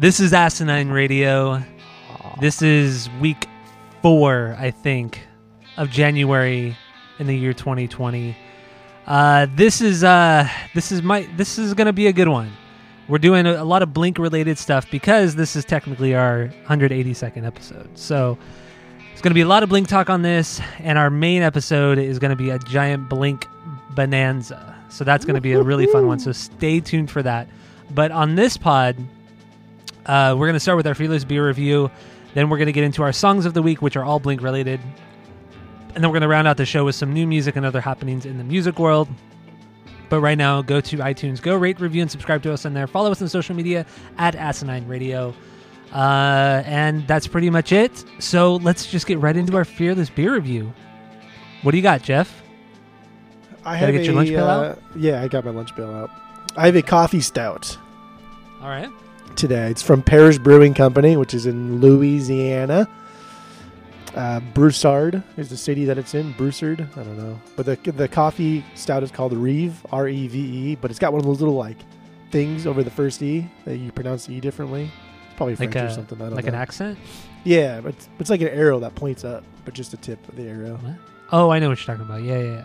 This is Asinine Radio. This is week four, I think, of January in the year 2020. Uh, this is uh, this is my this is gonna be a good one. We're doing a, a lot of Blink related stuff because this is technically our 182nd episode. So it's gonna be a lot of Blink talk on this, and our main episode is gonna be a giant Blink bonanza. So that's gonna be a really fun one. So stay tuned for that. But on this pod, uh, we're going to start with our Fearless Beer review. Then we're going to get into our songs of the week, which are all Blink related. And then we're going to round out the show with some new music and other happenings in the music world. But right now, go to iTunes, go rate, review, and subscribe to us on there. Follow us on social media at Asinine Radio. Uh, and that's pretty much it. So let's just get right into our Fearless Beer review. What do you got, Jeff? I Gotta have get your a, lunch bill uh, Yeah, I got my lunch bill out. I have a coffee stout All right. Today. It's from Parish Brewing Company, which is in Louisiana. Uh, Broussard is the city that it's in. Broussard, I don't know, but the the coffee stout is called Reeve, R E V E, but it's got one of those little like things over the first E that you pronounce the E differently. It's probably French Like or something. Like know. an accent. Yeah, but it's, it's like an arrow that points up, but just the tip of the arrow. Oh, I know what you're talking about. Yeah, yeah. yeah.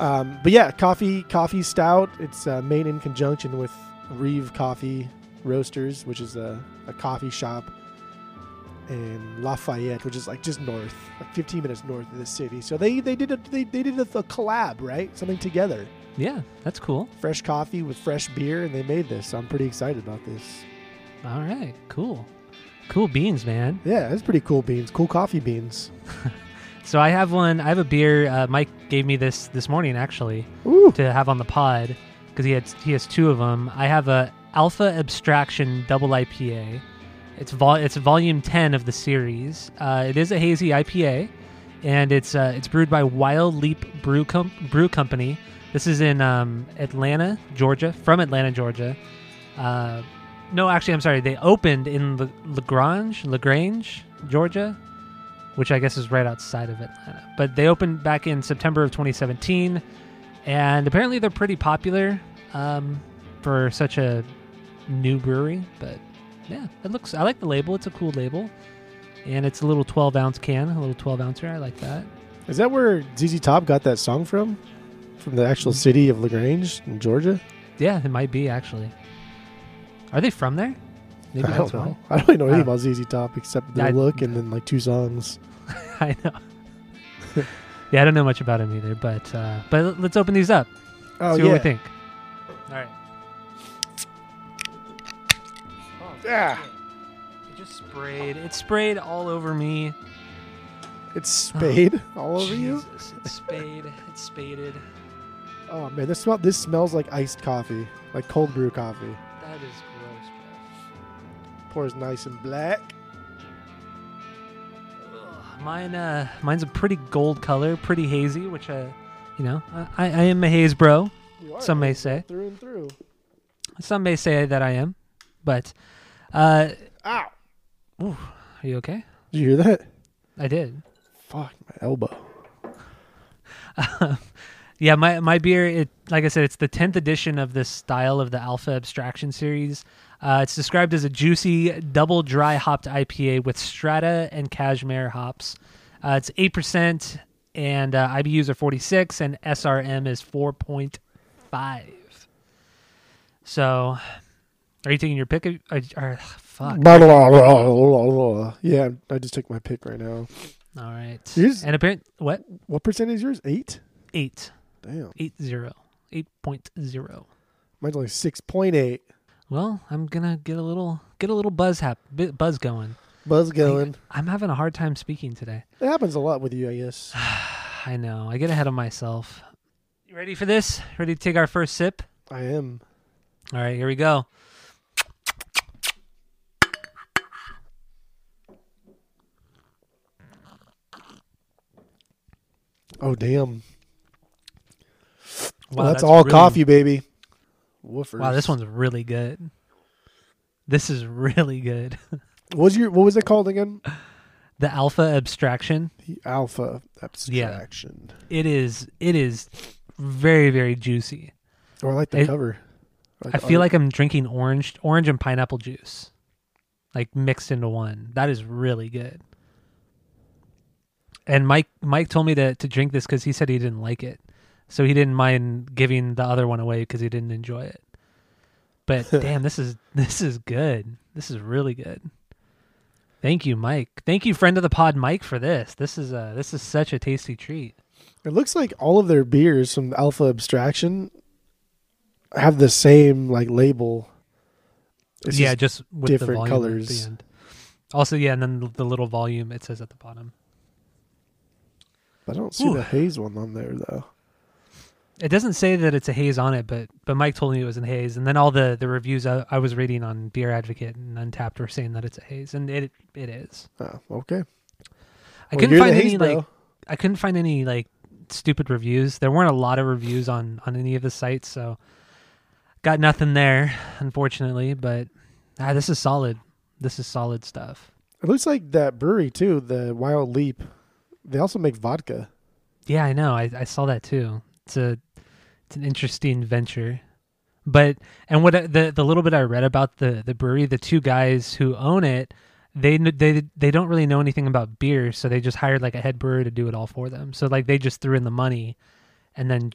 Um, but yeah, coffee coffee stout. It's uh, made in conjunction with Reeve Coffee Roasters, which is a, a coffee shop in Lafayette, which is like just north, like 15 minutes north of the city. So they they did a they, they did a, a collab, right? Something together. Yeah, that's cool. Fresh coffee with fresh beer, and they made this. So I'm pretty excited about this. All right, cool. Cool beans, man. Yeah, it's pretty cool beans, cool coffee beans. So I have one. I have a beer. Uh, Mike gave me this this morning actually Ooh, to have on the pod because he had he has two of them. I have a Alpha Abstraction Double IPA. It's vol it's volume ten of the series. Uh, it is a hazy IPA, and it's uh, it's brewed by Wild Leap Brew Com- Brew Company. This is in um, Atlanta, Georgia, from Atlanta, Georgia. Uh, no, actually, I'm sorry. They opened in La- Lagrange, Lagrange, Georgia, which I guess is right outside of Atlanta. But they opened back in September of 2017, and apparently they're pretty popular um, for such a new brewery. But yeah, it looks. I like the label. It's a cool label, and it's a little 12 ounce can, a little 12 ouncer. I like that. is that where ZZ Top got that song from? From the actual city of Lagrange in Georgia? Yeah, it might be actually. Are they from there? Maybe I that's don't know. why. I don't really know anything about ZZ Top except their I- look and then like two songs. I know. yeah, I don't know much about him either, but uh, but let's open these up. Oh see yeah. what we think. All right. Yeah. It just sprayed. It sprayed all over me. It's spade all over you. Jesus, It's spayed. It's spaded. Oh man, this smell. This smells like iced coffee, like cold brew coffee. That is gross, Jeff. Pours nice and black. Ugh, Mine, uh, mine's a pretty gold color, pretty hazy, which, I, you know, I, I am a haze bro. You Some may say. through and through. Some may say that I am, but, uh, Ow! ooh, are you okay? Did you hear that? I did. Fuck my elbow. yeah, my my beer, it like I said, it's the tenth edition of this style of the Alpha Abstraction series. Uh, it's described as a juicy, double dry hopped IPA with Strata and Cashmere hops. Uh, it's eight percent, and uh, IBUs are forty six, and SRM is four point five. So, are you taking your pick? Of, or, or, fuck. Blah, blah, blah. Yeah, I just took my pick right now. All right. Yours- And apparent what What percent is yours? Eight. eight Damn. eight zero eight point zero. Mine's only six point eight. Well, I'm gonna get a little get a little buzz hap buzz going. Buzz going. I'm having a hard time speaking today. It happens a lot with you, I guess. I know. I get ahead of myself. You ready for this? Ready to take our first sip? I am. All right, here we go. Oh damn. Wow, Well, that's, all really- coffee, baby. Woofers. Wow, this one's really good. This is really good. What was your what was it called again? The alpha abstraction. The alpha abstraction. Yeah. It is. It is very very juicy. Oh, I like the It- cover. I feel like I'm drinking orange, orange and pineapple juice, like mixed into one. That is really good. And Mike, Mike told me to to drink this because he said he didn't like it, so he didn't mind giving the other one away because he didn't enjoy it. But damn, this is this is good. This is really good. Thank you, Mike. Thank you, friend of the pod, Mike, for this. This is uh this is such a tasty treat. It looks like all of their beers from Alpha Abstraction have the same like label. It's yeah, just- just with different colors. At the end. Also, yeah, and then the- the little volume it says at the bottom. I don't see Ooh. the haze one on there though. It doesn't say that it's a haze on it, but but Mike told me it was a haze, and then all the the reviews I, I was reading on Beer Advocate and Untappd were saying that it's a haze, and it it is. Oh, okay. I Well, couldn't find the any haze like. I couldn't find any like stupid reviews. There weren't a lot of reviews on on any of the sites, so got nothing there, unfortunately. But ah, this is solid. This is solid stuff. It looks like that brewery too, the Wild Leap. They also make vodka. Yeah, I know. I, I saw that too. It's a it's an interesting venture. But and what the the little bit I read about the the brewery, the two guys who own it, they they they don't really know anything about beer, so they just hired like a head brewer to do it all for them. So like they just threw in the money, and then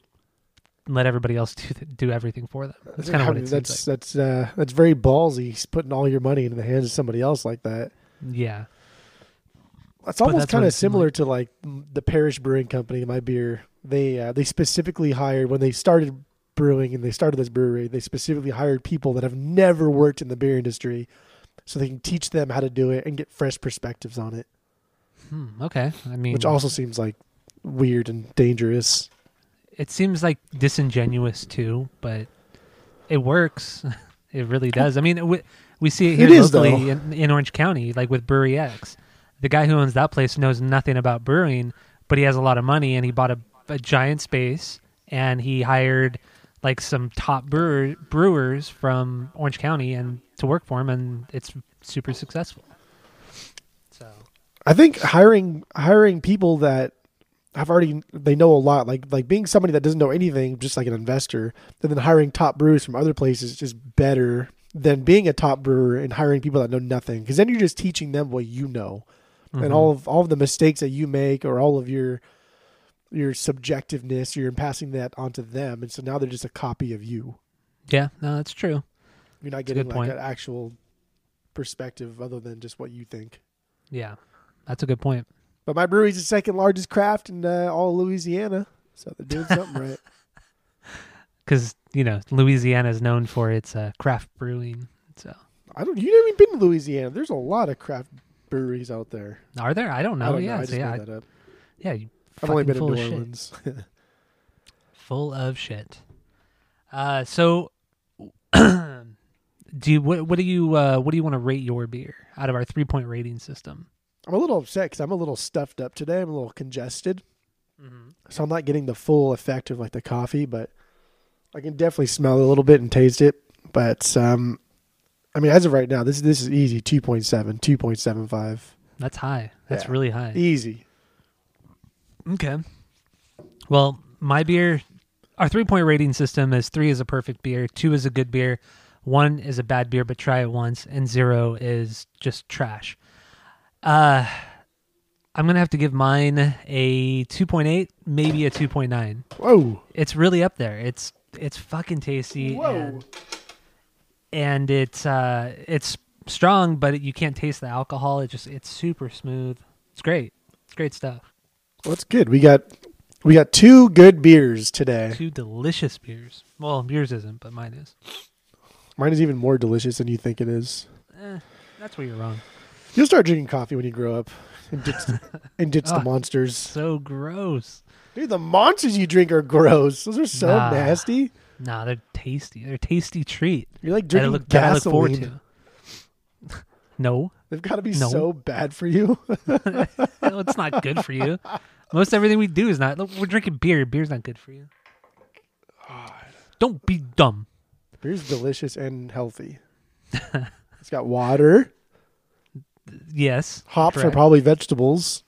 let everybody else do do everything for them. That's kind of what it that's like. that's uh, that's very ballsy. Putting all your money into the hands of somebody else like that. Yeah, It's almost kind of similar like. to like the Parish Brewing Company. My beer, they uh, they specifically hired when they started brewing and they started this brewery. They specifically hired people that have never worked in the beer industry, so they can teach them how to do it and get fresh perspectives on it. hmm, okay. I mean, Which also seems like weird and dangerous. it seems like disingenuous too, but it works. it really does. I mean, we, we see it It locally though. in, in Orange County, like with Brewery X. The guy who owns that place knows nothing about brewing, but he has a lot of money and he bought a, a giant space and he hired like some top brewer, brewers from Orange County and to work for him, and it's super successful. So I think hiring hiring people that have already they know a lot, like like being somebody that doesn't know anything, just like an investor, and then hiring top brewers from other places is just better than being a top brewer and hiring people that know nothing. Because then you're just teaching them what you know, mhm. and all of all of the mistakes that you make or all of your your subjectiveness, you're passing that onto them, and so now they're just a copy of you. yeah, no, that's true. You're not That's getting like point. an actual perspective other than just what you think. Yeah, that's a good point. But my brewery's the second largest craft in uh, all Louisiana, so they're doing something right. because you know Louisiana is known for its uh, craft brewing. So I don't. You even been to Louisiana? There's a lot of craft breweries out there. are there? I don't know. I don't yeah, know. I so yeah, I- that up. yeah. You I've only been full to New. Orleans. Full of shit. Uh, so do you what, what do you uh, what do you want to rate your beer out of our three point rating system? I'm a little upset because I'm a little stuffed up today. I'm a little congested, so I'm not getting the full effect of like the coffee. But I can definitely smell it a little bit and taste it. But um, I mean, as of right now, this this is easy 2.7, 2.75, That's high. That's Yeah. really high. easy. Okay. Well, my beer, our three point rating system is three is a perfect beer, two is a good beer, one is a bad beer, but try it once, and zero is just trash. Uh, I'm gonna have to give mine a 2.8, maybe a 2.9. Whoa, It's really up there. It's it's fucking tasty. whoa! And, and it's uh it's strong, but you can't taste the alcohol. It just it's super smooth. It's great. It's great stuff. Well, that's good. We got we got two good beers today. Two delicious beers. Well, yours isn't, but mine is. Mine is even more delicious than you think it is. Eh, that's where you're wrong. You'll start drinking coffee when you grow up and ditch, and ditch the Ah. monsters. So gross. Dude, the monsters you drink are gross. Those are so Nah. nasty. Nah, they're tasty. They're a tasty treat You're like that I drinking look that I look forward gasoline. to. no, They've got to be No. so bad for you. No, it's not good for you. Most everything we do is not. look, We're drinking beer. Beer's not good for you. Don't be dumb. Beer's delicious and healthy. it's got water. Yes, Hops are probably vegetables.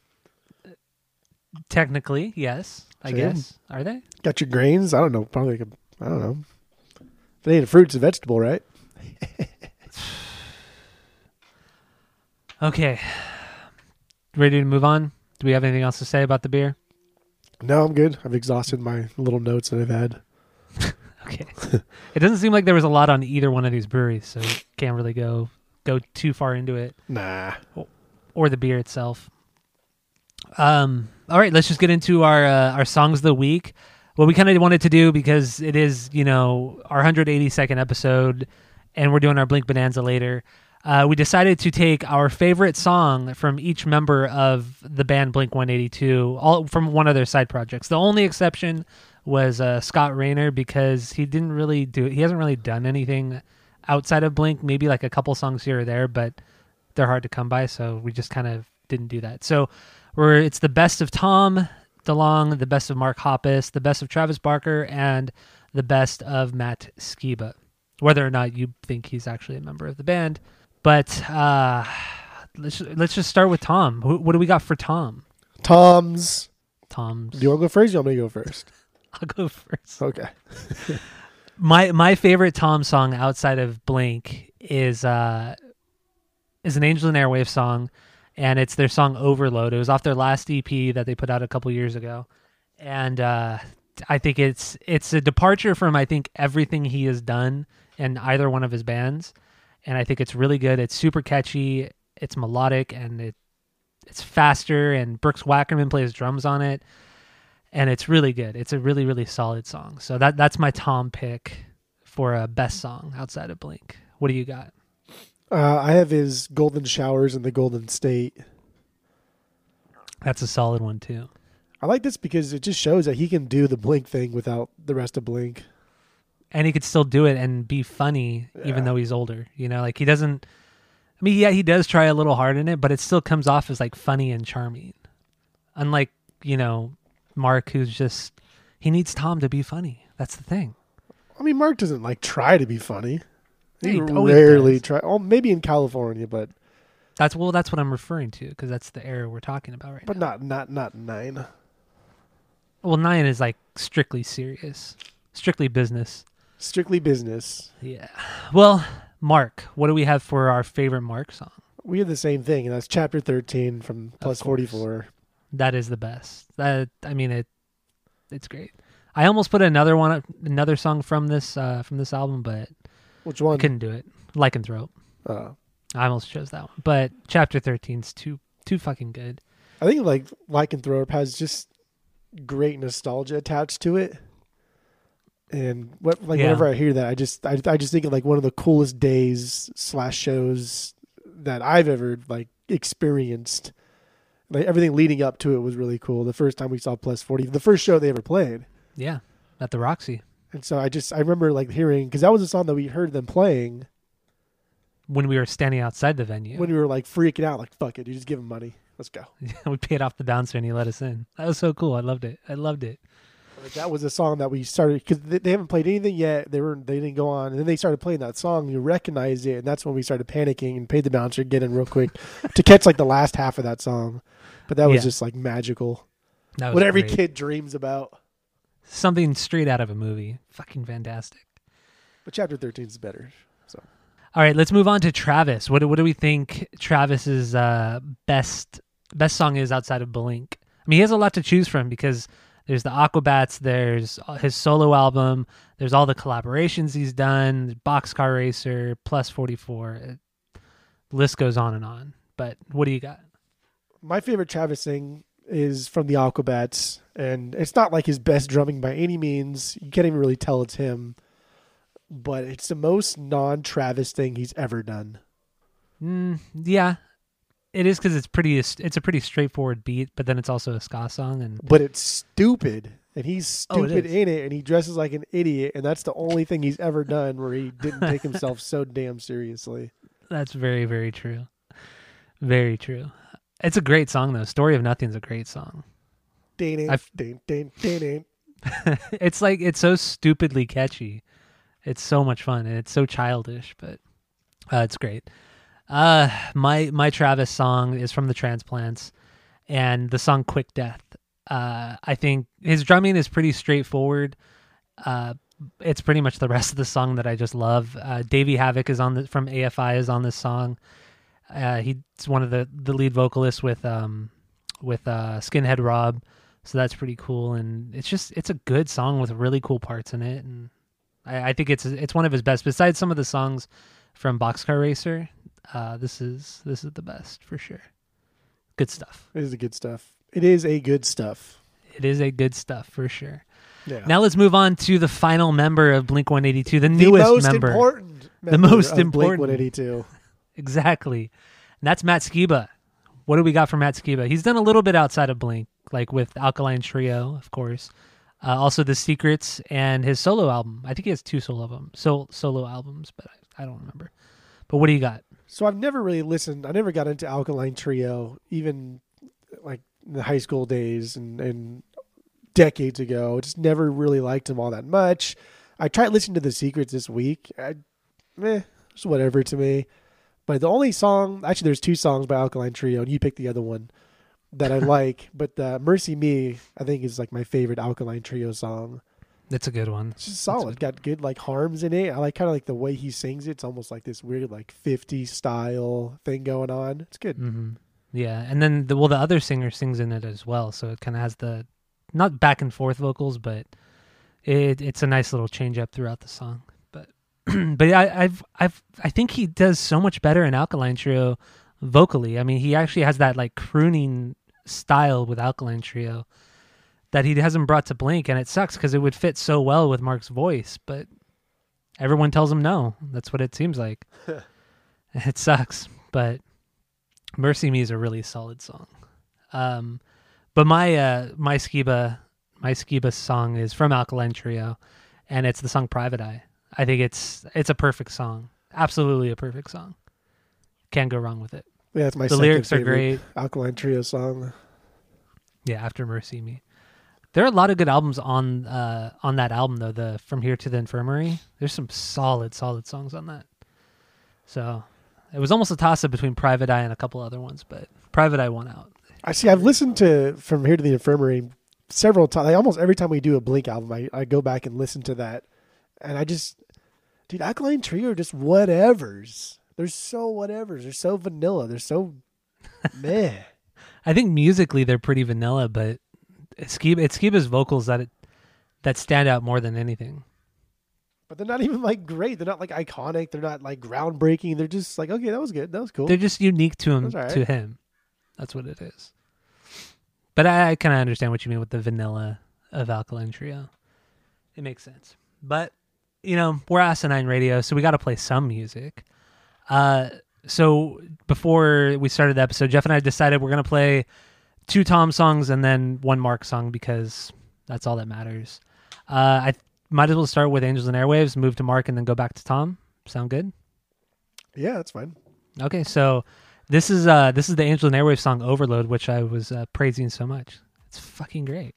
technically yes. I See? guess are they? Got your grains. I don't know. Probably like a, I don't know. If it ain't a fruit, it's a vegetable, right? Okay. Ready to move on? Do we have anything else to say about the beer? No, I'm good. I've exhausted my little notes that I've had. Okay. it doesn't seem like there was a lot on either one of these breweries, so can't really go go too far into it Nah. or the beer itself. Um. All right, let's just get into our uh, our songs of the week. What we kind of wanted to do because it is you know our 182nd episode, and we're doing our Blink Bonanza later. Uh, we decided to take our favorite song from each member of the band Blink 182, all from one of their side projects. The only exception was uh, Scott Raynor because he didn't really do he hasn't really done anything outside of Blink, maybe like a couple songs here or there, but they're hard to come by, so we just kind of didn't do that. So we're it's the best of Tom DeLonge, the best of Mark Hoppus, the best of Travis Barker, and the best of Matt Skiba. Whether or not you think he's actually a member of the band, but uh, let's let's just start with Tom. Wh- What do we got for Tom? Tom's. Tom's. Do you want to go first? You want me to go first? I'll go first. Okay. my my favorite Tom song outside of Blink is uh is an Angel and Airwave song, and it's their song Overload. It was off their last EP that they put out a couple years ago, and uh, I think it's it's a departure from I think everything he has done in either one of his bands, and I think it's really good. It's super catchy. It's melodic and it it's faster. And Brooks Wackerman plays drums on it and it's really good. It's a really really solid song. So that that's my Tom pick for a best song outside of Blink. What do you got? Uh, I have his Golden Showers in the Golden State. That's a solid one too. I like this because it just shows that he can do the Blink thing without the rest of Blink. And he could still do it and be funny even though he's older. You know, like he doesn't I mean, yeah, he does try a little hard in it, but it still comes off as like funny and charming. Unlike, you know, Mark who's just he needs Tom to be funny. That's the thing. I mean, Mark doesn't like try to be funny. He rarely try. Oh, maybe in California, but That's well that's what I'm referring to because that's the era we're talking about right but now. not not not nine. Well, 9 is like strictly serious. Strictly business. Strictly business. Yeah. Well, Mark, what do we have for our favorite Mark song? We have the same thing, and that's chapter thirteen from forty four. That is the best. That I mean it it's great. I almost put another one another song from this uh from this album, but Which one? couldn't do it. Lycanthrope. Uh, I almost chose that one. But chapter 13's too too fucking good. I think like Lycanthrope has just great nostalgia attached to it. And what like Yeah. whenever I hear that, I just I, I just think of like one of the coolest days slash shows that I've ever like experienced. Like everything leading up to it was really cool. The first time we saw Plus Forty, the first show they ever played, Yeah. At the Roxy. And so I just I remember like hearing because that was a song that we heard them playing When we were standing outside the venue. when we were like freaking out, like fuck it, you just give them money, let's go. we paid off the bouncer and he let us in. That was so cool. I loved it. I loved it. Like that was a song that we started because they, they haven't played anything yet. They were they didn't go on, and then they started playing that song. You recognized it, and that's when we started panicking and paid the bouncer get in real quick to catch like the last half of that song. But that was Yeah. just like magical. That was What every great. kid dreams about. Something straight out of a movie. Fucking fantastic. But chapter thirteen is better. So. All right, let's move on to Travis. What do- what do we think Travis's uh, best best song is outside of Blink? I mean, he has a lot to choose from because there's the Aquabats, there's his solo album, there's all the collaborations he's done, Boxcar Racer, Plus 44. It, the list goes on and on. But what do you got? My favorite Travis thing is from the Aquabats, and it's not like his best drumming by any means. You can't even really tell it's him, but it's the most non-Travis thing he's ever done. Mm, yeah, It is because it's pretty. It's a pretty straightforward beat, but then it's also a ska song, and but it's stupid. And he's Oh, it stupid in it, and he dresses like an idiot, and that's the only thing he's ever done where he didn't take himself so damn seriously. that's very, very true. Very true. It's a great song though. Story of Nothing's a great song. Ding, ding, ding, ding, ding. it's like it's so stupidly catchy. It's so much fun and it's so childish, but uh, it's great. Uh, my my Travis song is from the Transplants, and the song "Quick Death." Uh, I think his drumming is pretty straightforward. Uh, it's pretty much the rest of the song that I just love. Uh, Davey Havok is on the from AFI is on this song. Uh, he's one of the the lead vocalists with um with uh, Skinhead Rob so that's pretty cool and it's just it's a good song with really cool parts in it and i, I think it's it's one of his best besides some of the songs from boxcar racer uh, this is this is the best for sure good stuff It is a good stuff. It is a good stuff. it is a good stuff for sure Yeah. now let's move on to the final member of blink 182 the newest the most member important, The most of Blink important. 182. Exactly and that's matt skiba what do we got from matt skiba he's done a little bit outside of blink like with alkaline trio of course uh, also the secrets and his solo album i think he has two solo albums so solo albums but I, I don't remember but what do you got So I've never really listened. I never got into Alkaline Trio, even like in the high school days and, and decades ago. Just never really liked them all that much. I tried listening to The Secrets this week. I, meh, it's whatever to me. But the only song, actually, there's two songs by Alkaline Trio, and you picked the other one that I like. But uh, Mercy Me, I think, is like my favorite Alkaline Trio song. that's a good one It's just solid. Got good like harms in it. I like kind of like the way he sings it. It's almost like this weird like 50 style thing going on. It's good. hmm yeah and then the well the other singer sings in it as well so it kind of has the not back and forth vocals but it it's a nice little change up throughout the song but I, I've I've I think he does so much better in Alkaline Trio vocally. I mean, he actually has that like crooning style with Alkaline Trio that he hasn't brought to Blink, and it sucks because it would fit so well with Mark's voice, but everyone tells him no. That's what it seems like. it sucks, but Mercy Me is a really solid song. Um, but my uh my Skiba my Skiba song is from Alkaline Trio, and it's the song Private Eye. I think it's it's a perfect song. Absolutely a perfect song. Can't go wrong with it. Yeah, it's my the lyrics are great. Alkaline Trio song. Yeah, after Mercy Me. There are a lot of good albums on uh on that album though, the From Here to the Infirmary. There's some solid, solid songs on that. So it was almost a toss up between Private Eye and a couple other ones, but Private Eye won out. I see. I've listened to From Here to the Infirmary several times. Like almost every time we do a Blink album, I, I go back and listen to that, and I just, dude, Alkaline Trio are just whatevers. They're so whatevers. They're so vanilla. They're so meh. I think musically they're pretty vanilla, but it's Skiba, it's Skiba's vocals that it, that stand out more than anything. But they're not even like great. They're not like iconic. They're not like groundbreaking. They're just like, okay, that was good. That was cool. They're just unique to him right. to him. That's what it is. But I, I kind of understand what you mean with the vanilla of Alkaline Trio. It makes sense. But you know, we're Asinine Radio, so we got to play some music. Uh, so before we started the episode, Jeff and I decided we're gonna play two Tom songs and then one Mark song because that's all that matters. Uh, I might as well start with Angels and Airwaves, move to Mark, and then go back to Tom. Sound good? yeah, that's fine. Okay, so this is uh this is the Angels and Airwaves song Overload, which I was uh, praising so much. It's fucking great.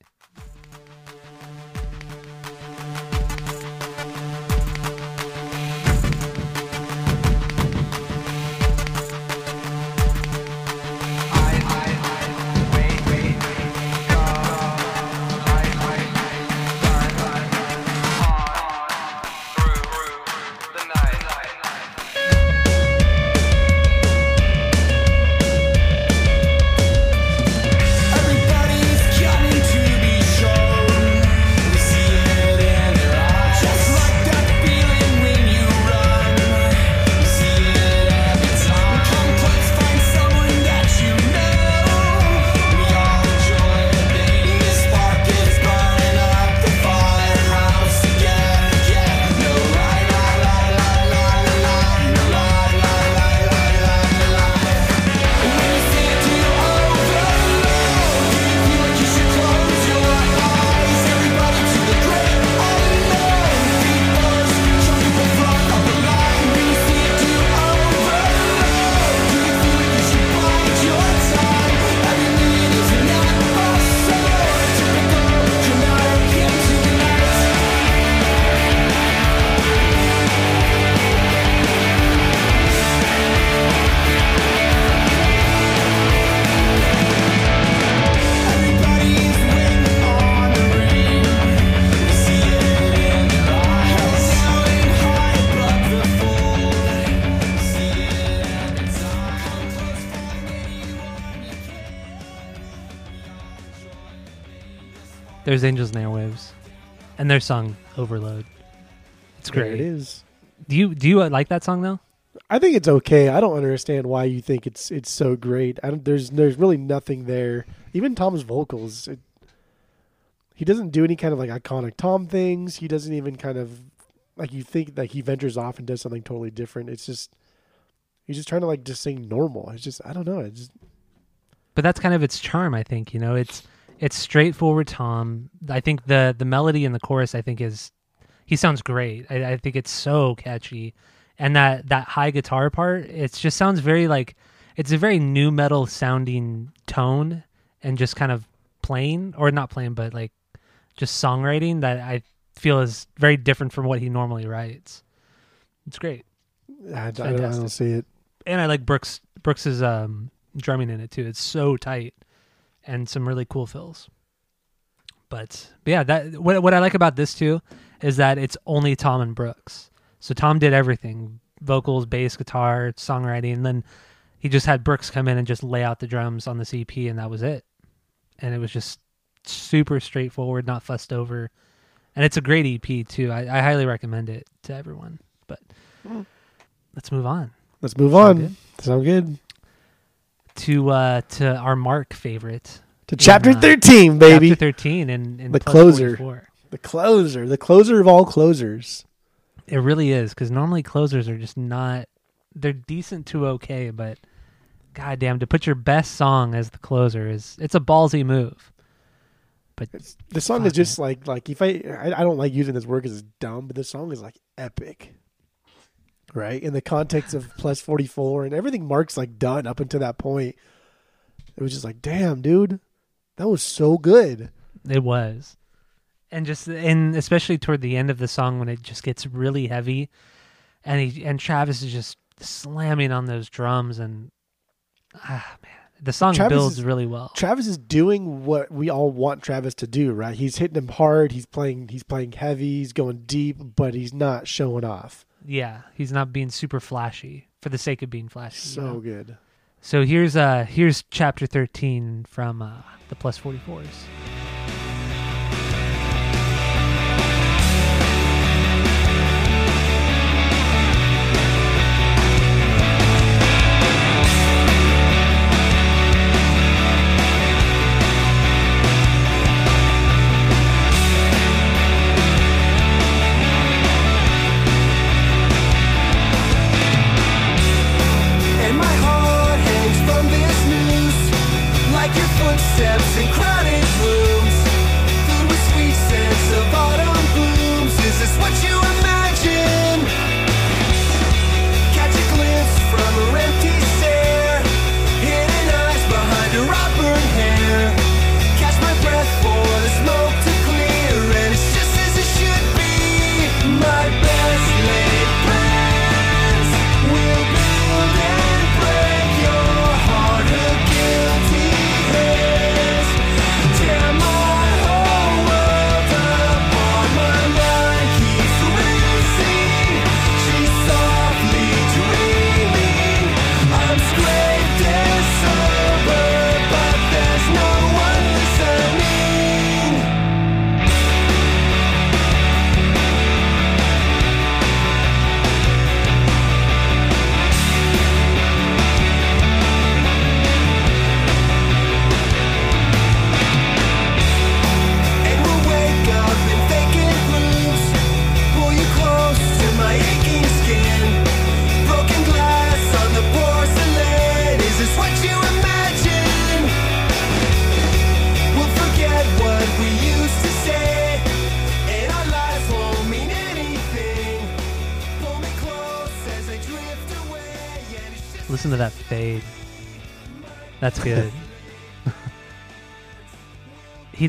There's Angels and Airwaves, and their song Overload. It's There great. it is. Do you do you uh, like that song though? I think it's okay. I don't understand why you think it's it's so great. I don't, there's there's really nothing there. Even Tom's vocals, it, he doesn't do any kind of like iconic Tom things. He doesn't even kind of like you think like he ventures off and does something totally different. It's just he's just trying to like just sing normal. It's just I don't know. It's just, But that's kind of its charm, I think. You know, it's it's straightforward Tom. I think the the melody in the chorus, I think, is he sounds great. I, I think it's so catchy, and that that high guitar part, it just sounds very like it's a very nu metal sounding tone, and just kind of plain or not plain, but like just songwriting that I feel is very different from what he normally writes. It's great. I, I, don't, I don't see it. and I like Brooks Brooks's um, drumming in it too. It's so tight and some really cool fills. But, but yeah, that what what I like about this too is that it's only Tom and Brooks. So Tom did everything: vocals, bass, guitar, songwriting, and then he just had Brooks come in and just lay out the drums on the EP, and that was it. And it was just super straightforward, not fussed over. And it's a great EP too. I, I highly recommend it to everyone. But mm. let's move on Let's move Sound on. good? Sound good. To uh to our Mark favorite, To chapter uh, thirteen, baby. chapter thirteen, and, and The closer. 44. the closer, the closer of all closers. It really is because normally closers are just not. They're decent to okay, but goddamn, to put your best song as the closer is it's a ballsy move. But It's, the song is just like like if I, I I don't like using this word because it's dumb, but the song is like epic, right? In the context of plus forty four and everything Mark's like done up until that point, it was just like, damn, dude, that was so good. It was. And just and especially toward the end of the song when it just gets really heavy and he and Travis is just slamming on those drums and ah man. The song Travis builds is- really well. Travis is doing what we all want Travis to do, right? He's hitting him hard. He's playing. He's playing heavy. He's going deep, but he's not showing off. Yeah, he's not being super flashy for the sake of being flashy. you So know? good. So here's uh here's chapter 13 from uh the plus 44s. In crowded rooms sweet of autumn blooms. Is this what you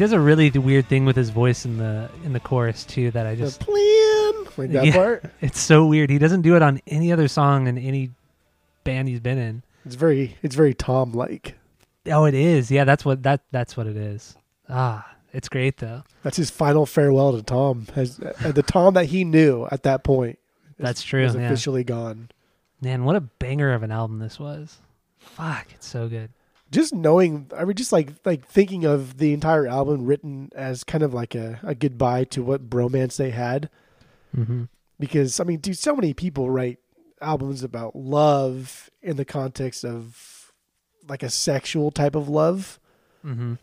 does a really weird thing with his voice in the in the chorus too that I The just plan, like that Yeah. part. it's so weird. He doesn't do it on any other song in any band he's been in. It's very, it's very Tom like. Oh, it is. Yeah, that's what that that's what it is. Ah, it's great though. That's his final farewell to Tom. Has uh, the Tom that he knew at that point. is- That's true, Is yeah. officially gone. Man, what a banger of an album this was. Fuck, it's so good. Just knowing I mean just like like thinking of the entire album written as kind of like a, a goodbye to what bromance they had Mm-hmm. because I mean dude so many people write albums about love in the context of like a sexual type of love Mm-hmm.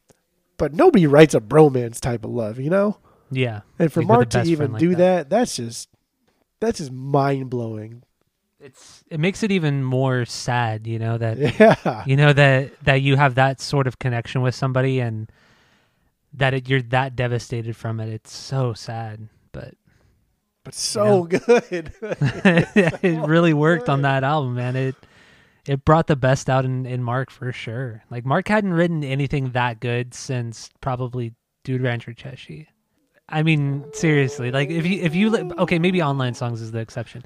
but nobody writes a bromance type of love you know Yeah. and for Like with a Mark to even like do that. that. that's just that's just mind blowing It's it makes it even more sad, you know, that yeah you know that that you have that sort of connection with somebody and that it, you're that devastated from it. It's so sad, but but so good it really worked on that album, man. It it brought the best out in, in Mark for sure. Like Mark hadn't written anything that good since probably Dude Ranch or Cheshire. I mean, seriously, like if you if you li- okay, maybe online songs is the exception,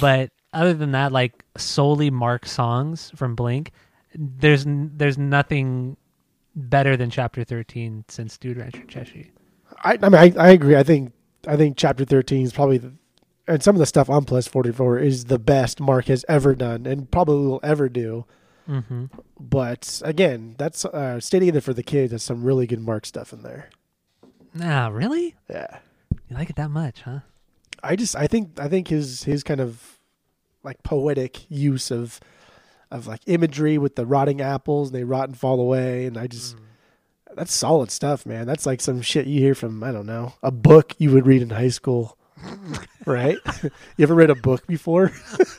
but other than that, like solely Mark songs from Blink, there's there's nothing better than Chapter Thirteen since Dude Ranch or Cheshire. I, I mean, I, I agree. I think I think chapter thirteen is probably, the, and some of the stuff on Plus Forty Four is the best Mark has ever done, and probably will ever do. Mm-hmm. But again, that's uh, Stay Together for the Kids has some really good Mark stuff in there. Ah, really? Yeah, You like it that much, huh? I just I think I think his his kind of like poetic use of of like imagery with the rotting apples and they rot and fall away, and I just. That's solid stuff, man. That's like some shit you hear from I don't know a book you would read in high school, right? you ever read a book before?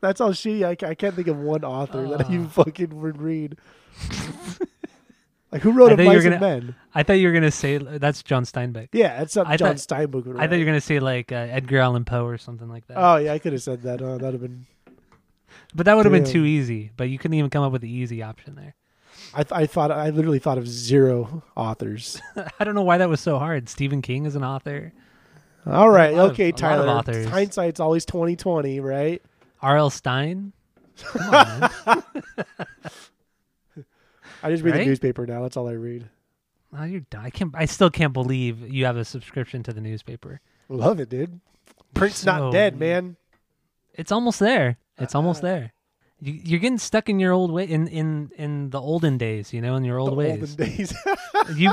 That's all shitty. I, I can't think of one author that you Ah. fucking would read. Like who wrote I of thought you were Mice gonna- Men? I thought you were gonna say that's John Steinbeck. Yeah, that's something I John thought- Steinbeck. I thought you were gonna say like uh, Edgar Allan Poe or something like that. Oh yeah, I could have said that. Oh, that'd have been. but that would have been too easy. But you couldn't even come up with the easy option there. I th- I thought I literally thought of zero authors. I don't know why that was so hard. Stephen King is an author. All right, of- okay, a lot of Tyler. authors. Hindsight's always twenty twenty, right? R.L. Stine. Come on. I just read Right? the newspaper now. That's all I read. Oh, you're. I can't. I still can't believe you have a subscription to the newspaper. Love it, dude. Print's So- not dead, man. It's almost there. It's Uh, almost there. You, you're getting stuck in your old way in in in the olden days. You know, in your old the ways. olden days. you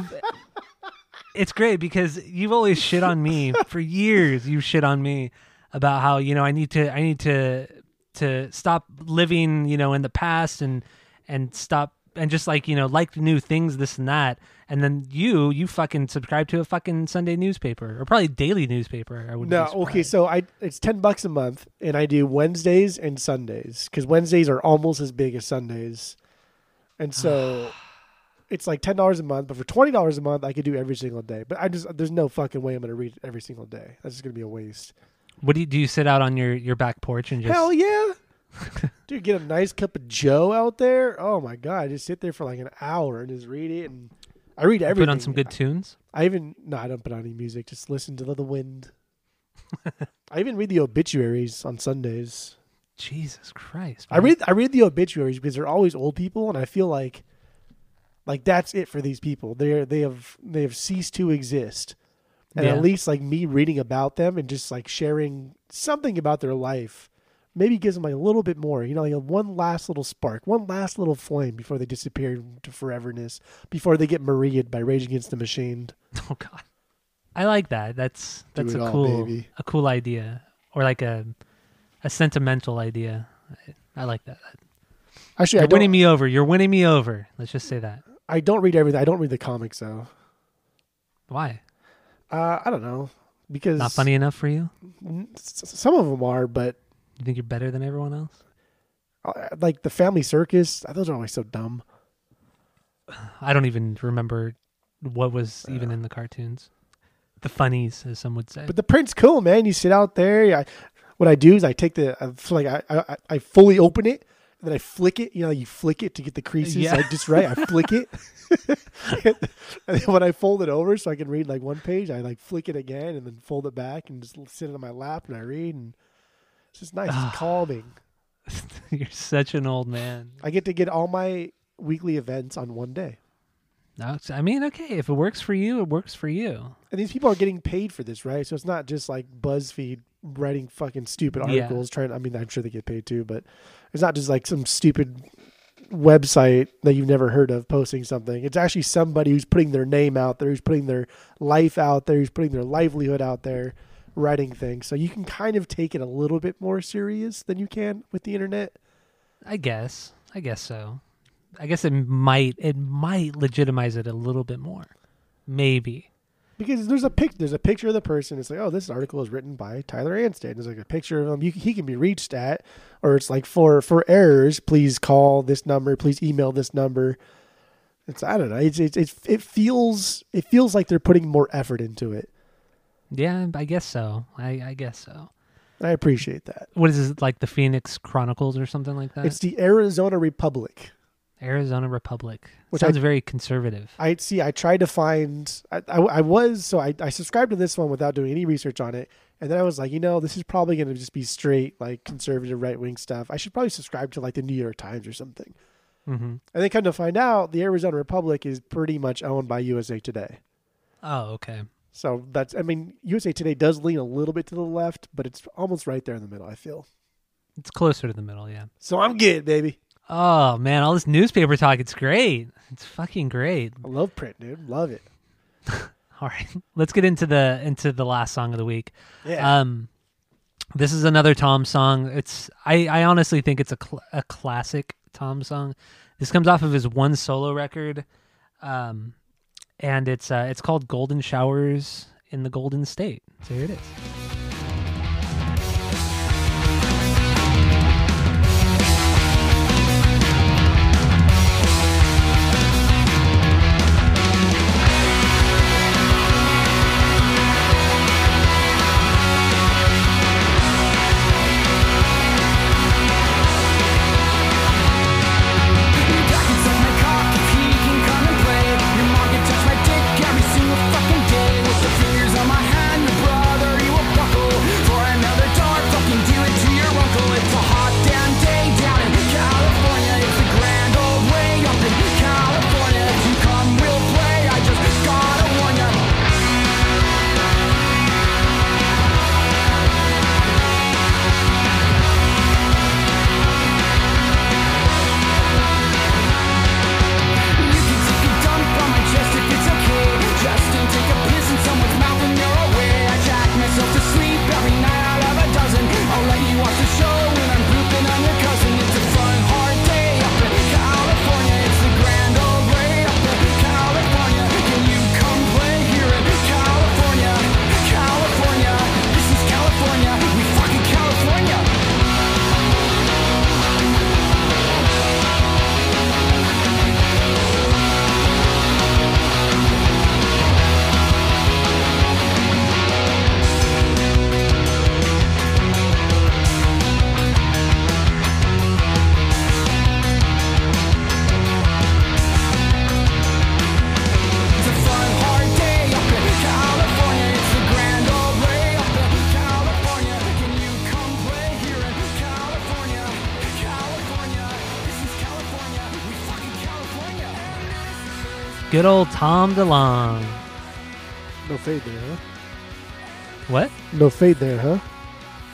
it's great because you've always shit on me for years you've shit on me about how you know i need to i need to to stop living you know in the past and and stop and just like you know like new things this and that and then you you fucking subscribe to a fucking sunday newspaper or probably daily newspaper i would no, okay, so I it's ten bucks a month, and I do Wednesdays and Sundays because Wednesdays are almost as big as Sundays, and so it's like ten dollars a month. But for twenty dollars a month, I could do every single day. But I just there's no fucking way I'm gonna read every single day. That's just gonna be a waste. what do you do you sit out on your your back porch and just Hell yeah. Dude, get a nice cup of Joe out there. Oh my god, I just sit there for like an hour and just read it, and I read everything. put on some good tunes I even no, I don't put on any music. Just listen to the wind. I even read the obituaries on Sundays. jesus christ I read I read the obituaries because they're always old people, and I feel like like that's it for these people. They're they have they have ceased to exist, and Yeah. at least like me reading about them and just like sharing something about their life, maybe gives them like a little bit more. You know, like a one last little spark, one last little flame before they disappear into foreverness, before they get mariaed by Rage Against the Machine. Oh God, I like that. That's that's a all, cool baby. a cool idea, or like a a sentimental idea. I, I like that. Actually, You're winning me over. You're winning me over. Let's just say that. I don't read everything. I don't read the comics though. Why? Uh, I don't know because Not funny enough for you? Some of them are, but You think you're better than everyone else? uh, like the Family Circus, those are always so dumb. I don't even remember what was even in the cartoons. The funnies, as some would say. But the print's cool, man. You sit out there. I, what I do is I take the I, like I, I I fully open it, and then I flick it. You know, you flick it to get the creases Yeah. like just right. I flick it, and then when I fold it over so I can read like one page, I like flick it again and then fold it back and just sit it on my lap and I read and it's just nice. Ah. It's calming. you're such an old man. I get to get all my weekly events on one day. No, I mean, okay, if it works for you, it works for you. And these people are getting paid for this, right? So it's not just like BuzzFeed writing fucking stupid Yeah. articles. Trying, I mean, I'm sure they get paid too, but it's not just like some stupid website that you've never heard of posting something. It's actually somebody who's putting their name out there, who's putting their life out there, who's putting their livelihood out there, writing things. So you can kind of take it a little bit more serious than you can with the internet. I guess. I guess so. I guess it might it might legitimize it a little bit more. Maybe. Because there's a pic, there's a picture of the person. It's like, oh, this article is written by Tyler Anstead. There's like a picture of him. You, he can be reached at, or it's like for for errors, please call this number. Please email this number. It's I don't know. It's it's, it's it feels it feels like they're putting more effort into it. Yeah, I guess so. I, I guess so. I appreciate that. What is it like the Phoenix Chronicles or something like that? It's the Arizona Republic. Arizona Republic. Which Sounds I- very conservative. I see. I tried to find. I, I, I was so I, I subscribed to this one without doing any research on it, and then I was like, you know, this is probably going to just be straight like conservative right wing stuff. I should probably subscribe to like the New York Times or something. hmm And then come to find out, the Arizona Republic is pretty much owned by USA Today. Oh, okay. So that's. I mean, USA Today does lean a little bit to the left, but it's almost right there in the middle. I feel. It's closer to the middle, yeah. So I'm good, baby. Oh man, all this newspaper talk, it's great. It's fucking great. I love print, dude. Love it. All right. Let's get into the into the last song of the week. Yeah. Um, this is another Tom song. It's I, I honestly think it's a cl- a classic Tom song. This comes off of his one solo record, um, and it's uh, it's called Golden Showers in the Golden State. So here it is. Good old Tom DeLonge. no fade there, huh? What? No fade there, huh?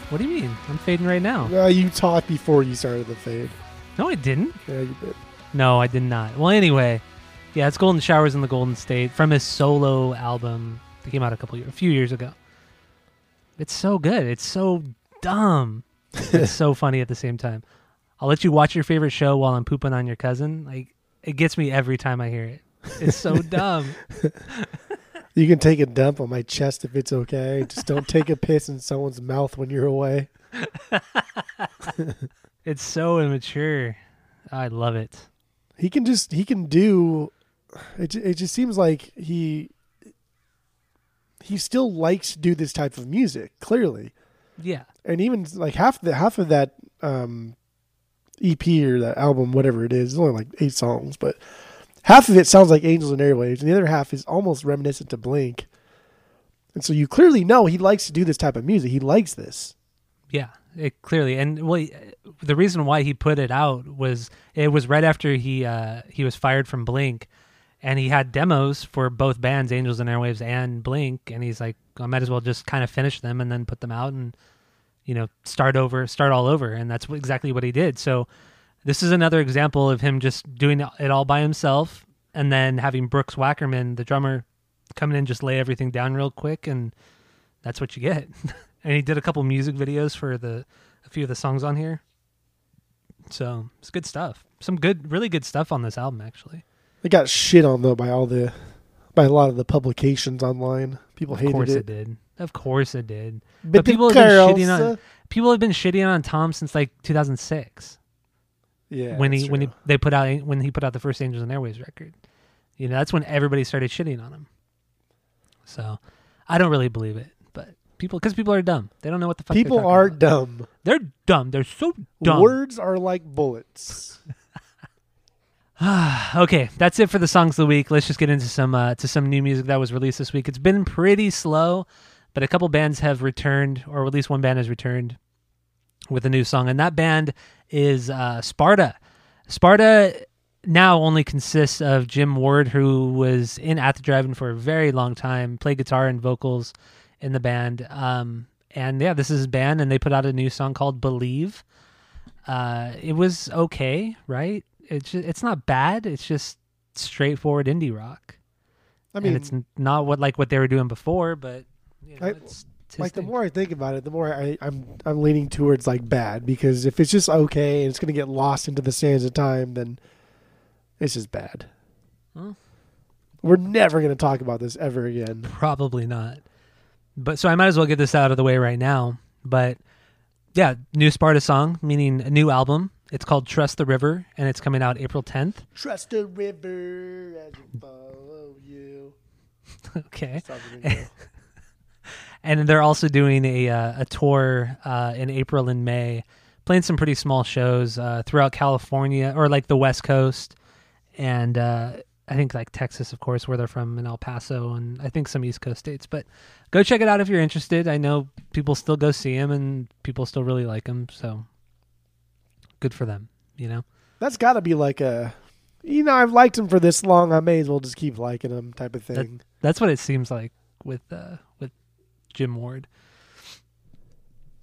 What do you mean? I'm fading right now. Uh, you talked before you started the fade. No, I didn't. Yeah, you did. No, I did not. Well, anyway, yeah, it's Golden Showers in the Golden State from his solo album that came out a couple years, a few years ago. It's so good. It's so dumb. it's so funny at the same time. I'll let you watch your favorite show while I'm pooping on your cousin. Like it gets me every time I hear it. It's so dumb. You can take a dump on my chest if it's okay. Just don't take a piss in someone's mouth when you're away. It's so immature. I love it. He can just he can do. It it just seems like he he still likes to do this type of music. Clearly, Yeah. and even like half the half of that um, EP or that album, whatever it is, it's only like eight songs, but half of it sounds like Angels and Airwaves, and the other half is almost reminiscent to Blink. And so you clearly know he likes to do this type of music. He likes this. Yeah, it clearly, and well, the reason why he put it out was it was right after he uh, he was fired from Blink, and he had demos for both bands, Angels and Airwaves and Blink, and he's like, I might as well just kind of finish them and then put them out and you know start over, start all over, and that's exactly what he did. So this is another example of him just doing it all by himself, and then having Brooks Wackerman, the drummer, come in and just lay everything down real quick, and that's what you get. and he did a couple music videos for the a few of the songs on here. So it's good stuff. Some good, really good stuff on this album, actually. It got shit on though by all the by a lot of the publications online. People Of hated course it. it. did. Of course it did. But, But people have been shitting on uh, people have been shitting on Tom since like 2006 yeah, when he when he they put out when he put out the first Angels and Airwaves record. You know, that's when everybody started shitting on him. So, I don't really believe it, but people because people are dumb. They don't know what the fuck they're people are about. dumb. They're dumb. They're so dumb. Words are like bullets. okay, that's it for the songs of the week. Let's just get into some uh, to some new music that was released this week. It's been pretty slow, but a couple bands have returned, or at least one band has returned with a new song, and that band is uh, Sparta. Sparta now only consists of Jim Ward, who was in At the Drive-In for a very long time, played guitar and vocals in the band. Um, and yeah, this is his band, and they put out a new song called "Believe." Uh, it was okay, right? It's just, it's not bad. It's just straightforward indie rock. I and mean, it's not what like what they were doing before, but you know, I- it's, like the more I think about it, the more I, I'm I'm leaning towards like bad because if it's just okay and it's gonna get lost into the sands of time, then it's just bad. We're never gonna talk about this ever again. Probably not. But so I might as well get this out of the way right now. But yeah, new Sparta song, meaning a new album. It's called Trust the River, and it's coming out April 10th. Trust the river as we follow you. okay. Stop the video. And they're also doing a uh, a tour uh, in April and May, playing some pretty small shows uh, throughout California or like the West Coast, and uh, I think like Texas, of course, where they're from, in El Paso, and I think some East Coast states. But go check it out if you're interested. I know people still go see him, and people still really like him. So good for them, you know. That's got to be like a, you know, I've liked him for this long. I may as well just keep liking him type of thing. That's what it seems like with uh, with Jim Ward.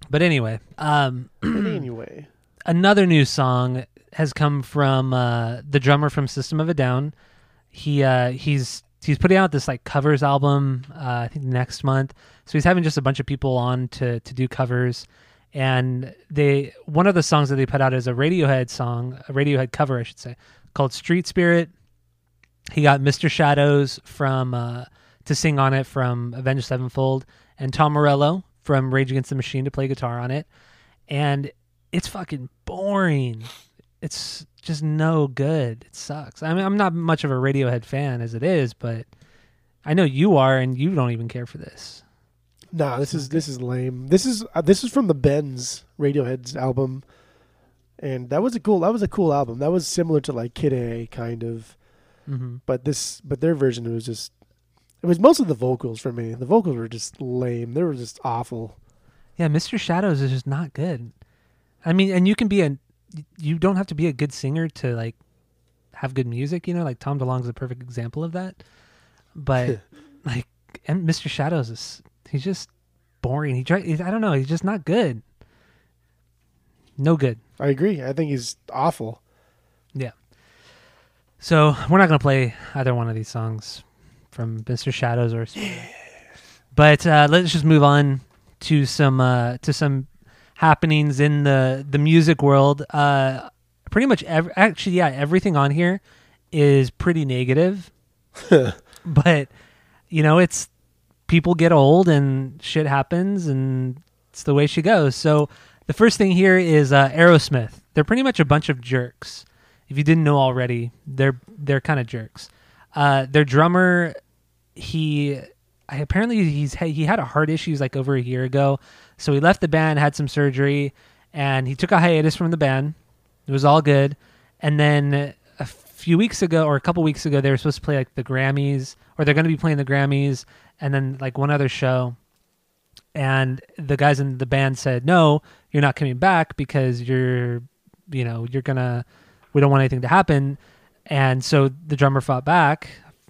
But anyway, um, anyway, another new song has come from uh, the drummer from System of a Down. He uh, he's he's putting out this like covers album. Uh, I think next month. So he's having just a bunch of people on to to do covers. And they one of the songs that they put out is a Radiohead song, a Radiohead cover, I should say, called Street Spirit. He got Mr. Shadows from uh, to sing on it from Avenged Sevenfold, and Tom Morello from Rage Against the Machine to play guitar on it. And it's fucking boring. It's just no good. It sucks. I mean, I'm not much of a Radiohead fan as it is, but I know you are, and you don't even care for this. nah, this is this is lame. This is uh, this is from the Bends Radiohead's album, and that was a cool that was a cool album. That was similar to like Kid A kind of, Mm-hmm. but this but their version was just it was mostly the vocals for me. The vocals were just lame. They were just awful. Yeah, Mr. Shadows is just not good. I mean, and you can be a, you don't have to be a good singer to like have good music. You know, like Tom DeLonge's a perfect example of that. But like, and Mr. Shadows is he's just boring. He try, I don't know. He's just not good. No good. I agree. I think he's awful. Yeah. So we're not gonna play either one of these songs from Mr. Shadows or. But uh, let's just move on to some uh, to some happenings in the the music world. Uh, pretty much, ev- actually, yeah, everything on here is pretty negative. but you know, it's people get old and shit happens, and it's the way she goes. So the first thing here is uh, Aerosmith. They're pretty much a bunch of jerks. If you didn't know already, they're they're kind of jerks. Uh, their drummer, he I, apparently he's he had a heart issues like over a year ago, so he left the band, had some surgery, and he took a hiatus from the band. It was all good, and then a few weeks ago or a couple weeks ago, they were supposed to play like the Grammys, or they're going to be playing the Grammys, and then like one other show. And the guys in the band said, "No, you're not coming back because you're, you know, you're gonna. We don't want anything to happen." And so the drummer fought back.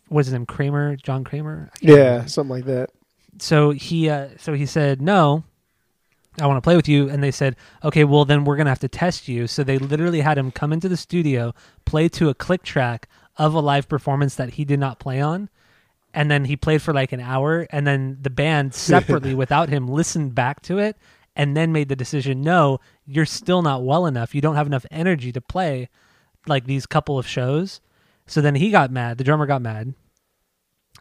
Was his name Kramer? John Kramer? Yeah, remember something like that. so he uh, so he said no I want to play with you. And they said, okay, well, then we're going to have to test you. So they literally had him come into the studio, play to a click track of a live performance that he did not play on. And then he played for like an hour. And then the band separately, without him, listened back to it and then made the decision no, you're still not well enough. You don't have enough energy to play like these couple of shows. So then he got mad. The drummer got mad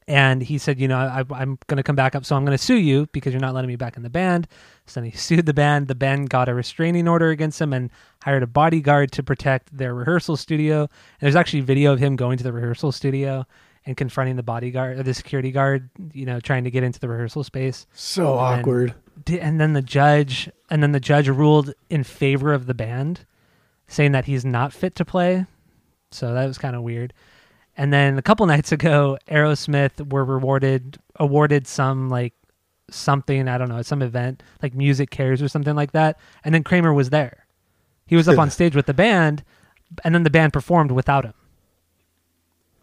and he said, you know, I, I'm going to come back up, so I'm going to sue you because you're not letting me back in the band. So then he sued the band. The band got a restraining order against him and hired a bodyguard to protect their rehearsal studio. And there's actually video of him going to the rehearsal studio and confronting the bodyguard or the security guard, you know, trying to get into the rehearsal space. So And- awkward. Di- And then the judge, and then the judge ruled in favor of the band, saying that he's not fit to play. So that was kind of weird. And then a couple nights ago, Aerosmith were rewarded, awarded some like something I don't know, some event like Music Cares or something like that. And then Kramer was there. He was up on stage with the band, and then the band performed without him.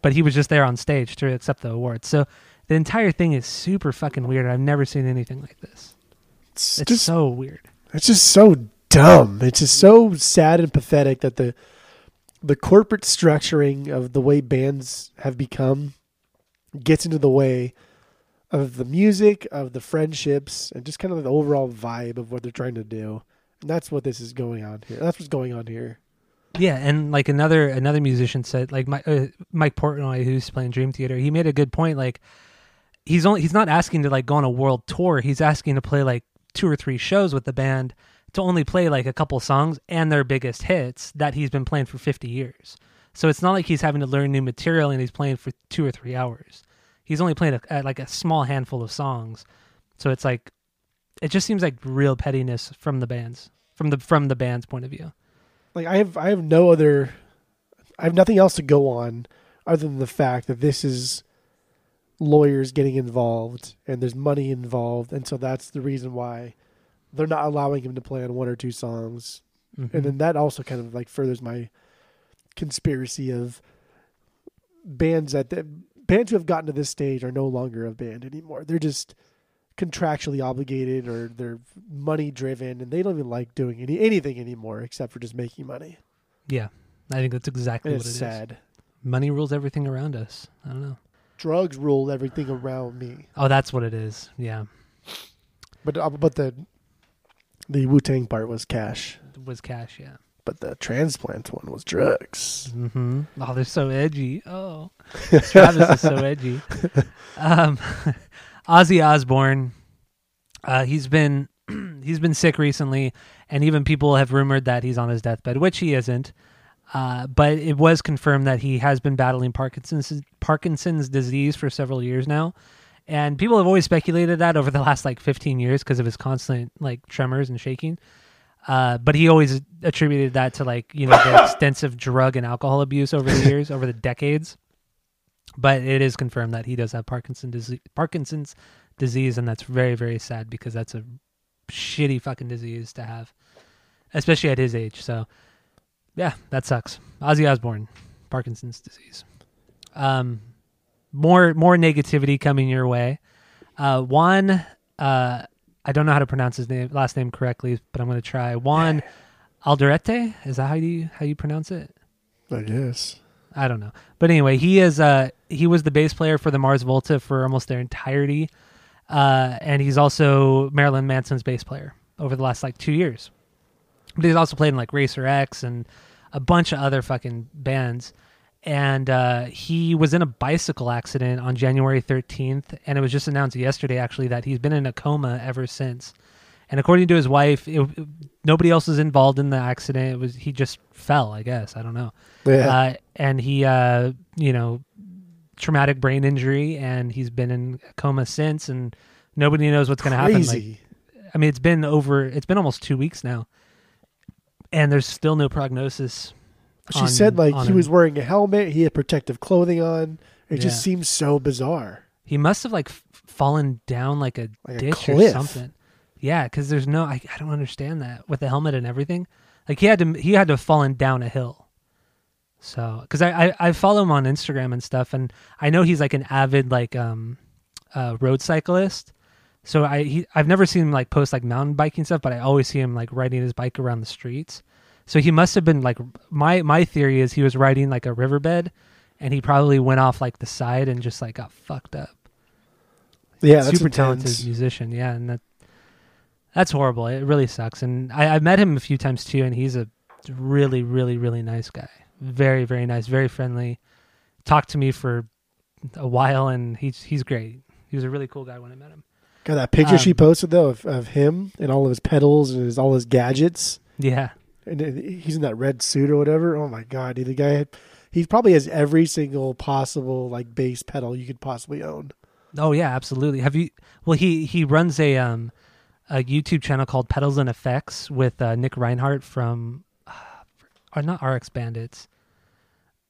But he was just there on stage to accept the award. So the entire thing is super fucking weird. I've never seen anything like this. It's, It's just so weird. it's just so dumb. It's just so sad and pathetic that the the corporate structuring of the way bands have become gets into the way of the music, of the friendships, and just kind of the overall vibe of what they're trying to do. And that's what this is going on here. That's what's going on here. Yeah, and like another another musician said, like Mike, uh, Mike Portnoy, who's playing Dream Theater, he made a good point. Like he's only he's not asking to like go on a world tour. He's asking to play like two or three shows with the band to only play like a couple songs and their biggest hits that he's been playing for 50 years. So it's not like he's having to learn new material and he's playing for two or three hours. He's only playing a, like a small handful of songs. So it's like it just seems like real pettiness from the bands from the from the band's point of view. Like I have I have no other I have nothing else to go on other than the fact that this is lawyers getting involved and there's money involved and so that's the reason why they're not allowing him to play on one or two songs. Mhm. And then that also kind of like furthers my conspiracy of bands that the, bands who have gotten to this stage are no longer a band anymore. They're just contractually obligated or they're money driven and they don't even like doing any anything anymore except for just making money. Yeah, I think that's exactly And what it it's is. sad. Money rules everything around us. I don't know. Drugs rule everything around me. Oh, that's what it is. Yeah, But uh, but the the Wu Tang part was cash. was cash. Yeah. But the transplant one was drugs. Mm-hmm. Oh, they're so edgy. Oh, Travis is so edgy. Um, Ozzy Osbourne, uh, he's been he's been sick recently, and even people have rumored that he's on his deathbed, which he isn't. Uh, but it was confirmed that he has been battling Parkinson's Parkinson's disease for several years now, and people have always speculated that over the last like 15 years because of his constant like tremors and shaking. Uh, but he always attributed that to like you know the extensive drug and alcohol abuse over the years, over the decades. But it is confirmed that he does have Parkinson's disease, Parkinson's disease, and that's very very sad because that's a shitty fucking disease to have, especially at his age. So, yeah, that sucks. Ozzy Osbourne, Parkinson's disease. Um, more more negativity coming your way. Uh, Juan, uh, I don't know how to pronounce his name last name correctly, but I'm going to try. Juan Alderete, is that how you how you pronounce it? I guess. I don't know. But anyway, he is uh he was the bass player for the Mars Volta for almost their entirety. Uh and he's also Marilyn Manson's bass player over the last like 2 years. But he's also played in like Racer X and a bunch of other fucking bands. And uh, he was in a bicycle accident on January 13th, and it was just announced yesterday actually that he's been in a coma ever since. And according to his wife, it, it- nobody else was involved in the accident. It was he just fell, I guess. I don't know Yeah. uh, and he uh you know traumatic brain injury and he's been in a coma since and nobody knows what's going to happen like i mean it's been over it's been almost two weeks now and there's still no prognosis she on- said like he him. was wearing a helmet, he had protective clothing on. It just seems so bizarre. he must have like f- fallen down like a Like a ditch or cliff. something yeah because there's no I, I don't understand that with the helmet and everything like he had to he had to have fallen down a hill so because I, I i follow him on instagram and stuff and i know he's like an avid like um uh road cyclist So I he, I've never seen him like post like mountain biking stuff, but I always see him like riding his bike around the streets. So he must have been like my my theory is he was riding like a riverbed, and he probably went off like the side and just like got fucked up. Yeah, super talented musician. Yeah, and that that's horrible. It really sucks. And I, I met him a few times too, and he's a really, really, really nice guy. Very, very nice. Very friendly. Talked to me for a while, and he's he's great. He was a really cool guy when I met him. Got that picture she Um, posted though of, of him and all of his pedals and his all his gadgets. Yeah, And he's in that red suit or whatever. Oh my god, the guy he probably has every single possible like bass pedal you could possibly own. Oh yeah, absolutely. Have you? Well, he he runs a um a YouTube channel called Pedals and Effects with uh, Nick Reinhart from, uh, or not RX Bandits.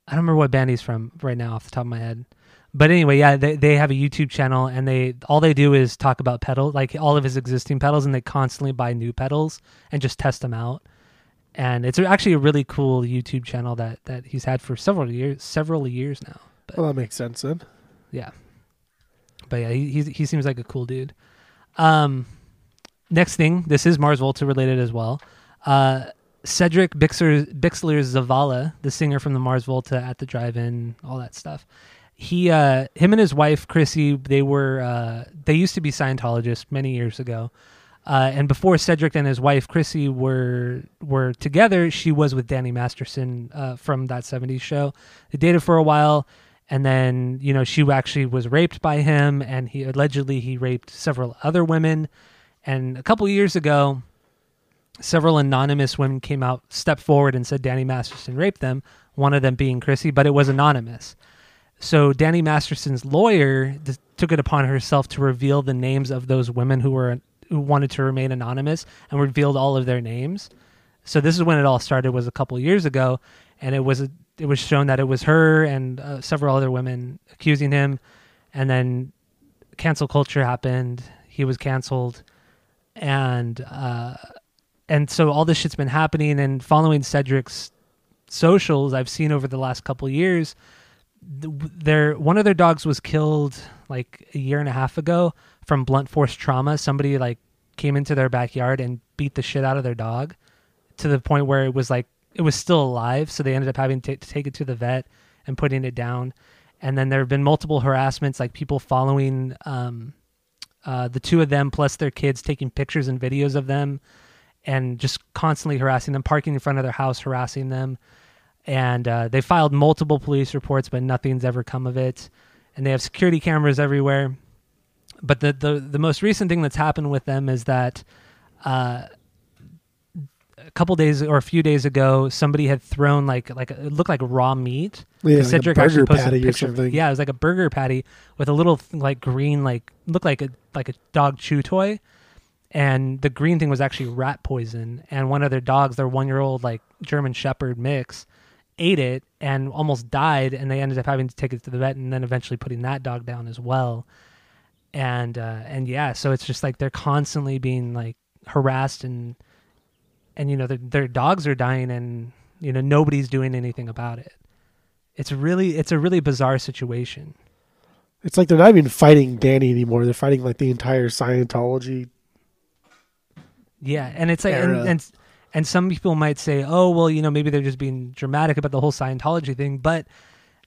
I don't remember what band he's from right now off the top of my head. But anyway, yeah, they they have a YouTube channel and they all they do is talk about pedals, like all of his existing pedals, and they constantly buy new pedals and just test them out. And it's actually a really cool YouTube channel that that he's had for several years, several years now. But Well, that makes sense then. yeah. But yeah, he he, he seems like a cool dude. Um, next thing, this is Mars Volta related as well. Uh, Cedric Bixler Bixler Zavala, the singer from the Mars Volta at the drive-in, all that stuff. He, uh, him and his wife Chrissy, they were uh, they used to be Scientologists many years ago. Uh, and before Cedric and his wife Chrissy were were together, she was with Danny Masterson uh, from that '70s show. They dated for a while, and then you know she actually was raped by him, and he allegedly he raped several other women. And a couple years ago, several anonymous women came out, stepped forward, and said Danny Masterson raped them. One of them being Chrissy, but it was anonymous. So Danny Masterson's lawyer d- took it upon herself to reveal the names of those women who were who wanted to remain anonymous and revealed all of their names. So this is when it all started was a couple years ago, and it was it was shown that it was her and uh, several other women accusing him, and then cancel culture happened. He was canceled, and uh, and so all this shit's been happening. And following Cedric's socials, I've seen over the last couple years their one of their dogs was killed like a year and a half ago from blunt force trauma. Somebody like came into their backyard and beat the shit out of their dog to the point where it was like it was still alive. So they ended up having to, take it to the vet and putting it down. And then there have been multiple harassments, like people following um, uh, the two of them plus their kids, taking pictures and videos of them, and just constantly harassing them, parking in front of their house, harassing them and uh, they filed multiple police reports, but nothing's ever come of it. And they have security cameras everywhere. But the the, the most recent thing that's happened with them is that uh, a couple days or a few days ago, somebody had thrown like like it looked like raw meat. Yeah, like a Cedric burger actually posted patty a or picture. of-. Yeah, it was like a burger patty with a little like green like looked like a like a dog chew toy and the green thing was actually rat poison and one of their dogs their one year old like german shepherd mix ate it and almost died and they ended up having to take it to the vet and then eventually putting that dog down as well and uh and yeah so it's just like they're constantly being like harassed and and you know their, their dogs are dying and you know nobody's doing anything about it it's really it's a really bizarre situation It's like they're not even fighting Danny anymore. They're fighting like the entire Scientology. Yeah, and it's like and, and and some people might say, "Oh, well, you know, maybe they're just being dramatic about the whole Scientology thing," but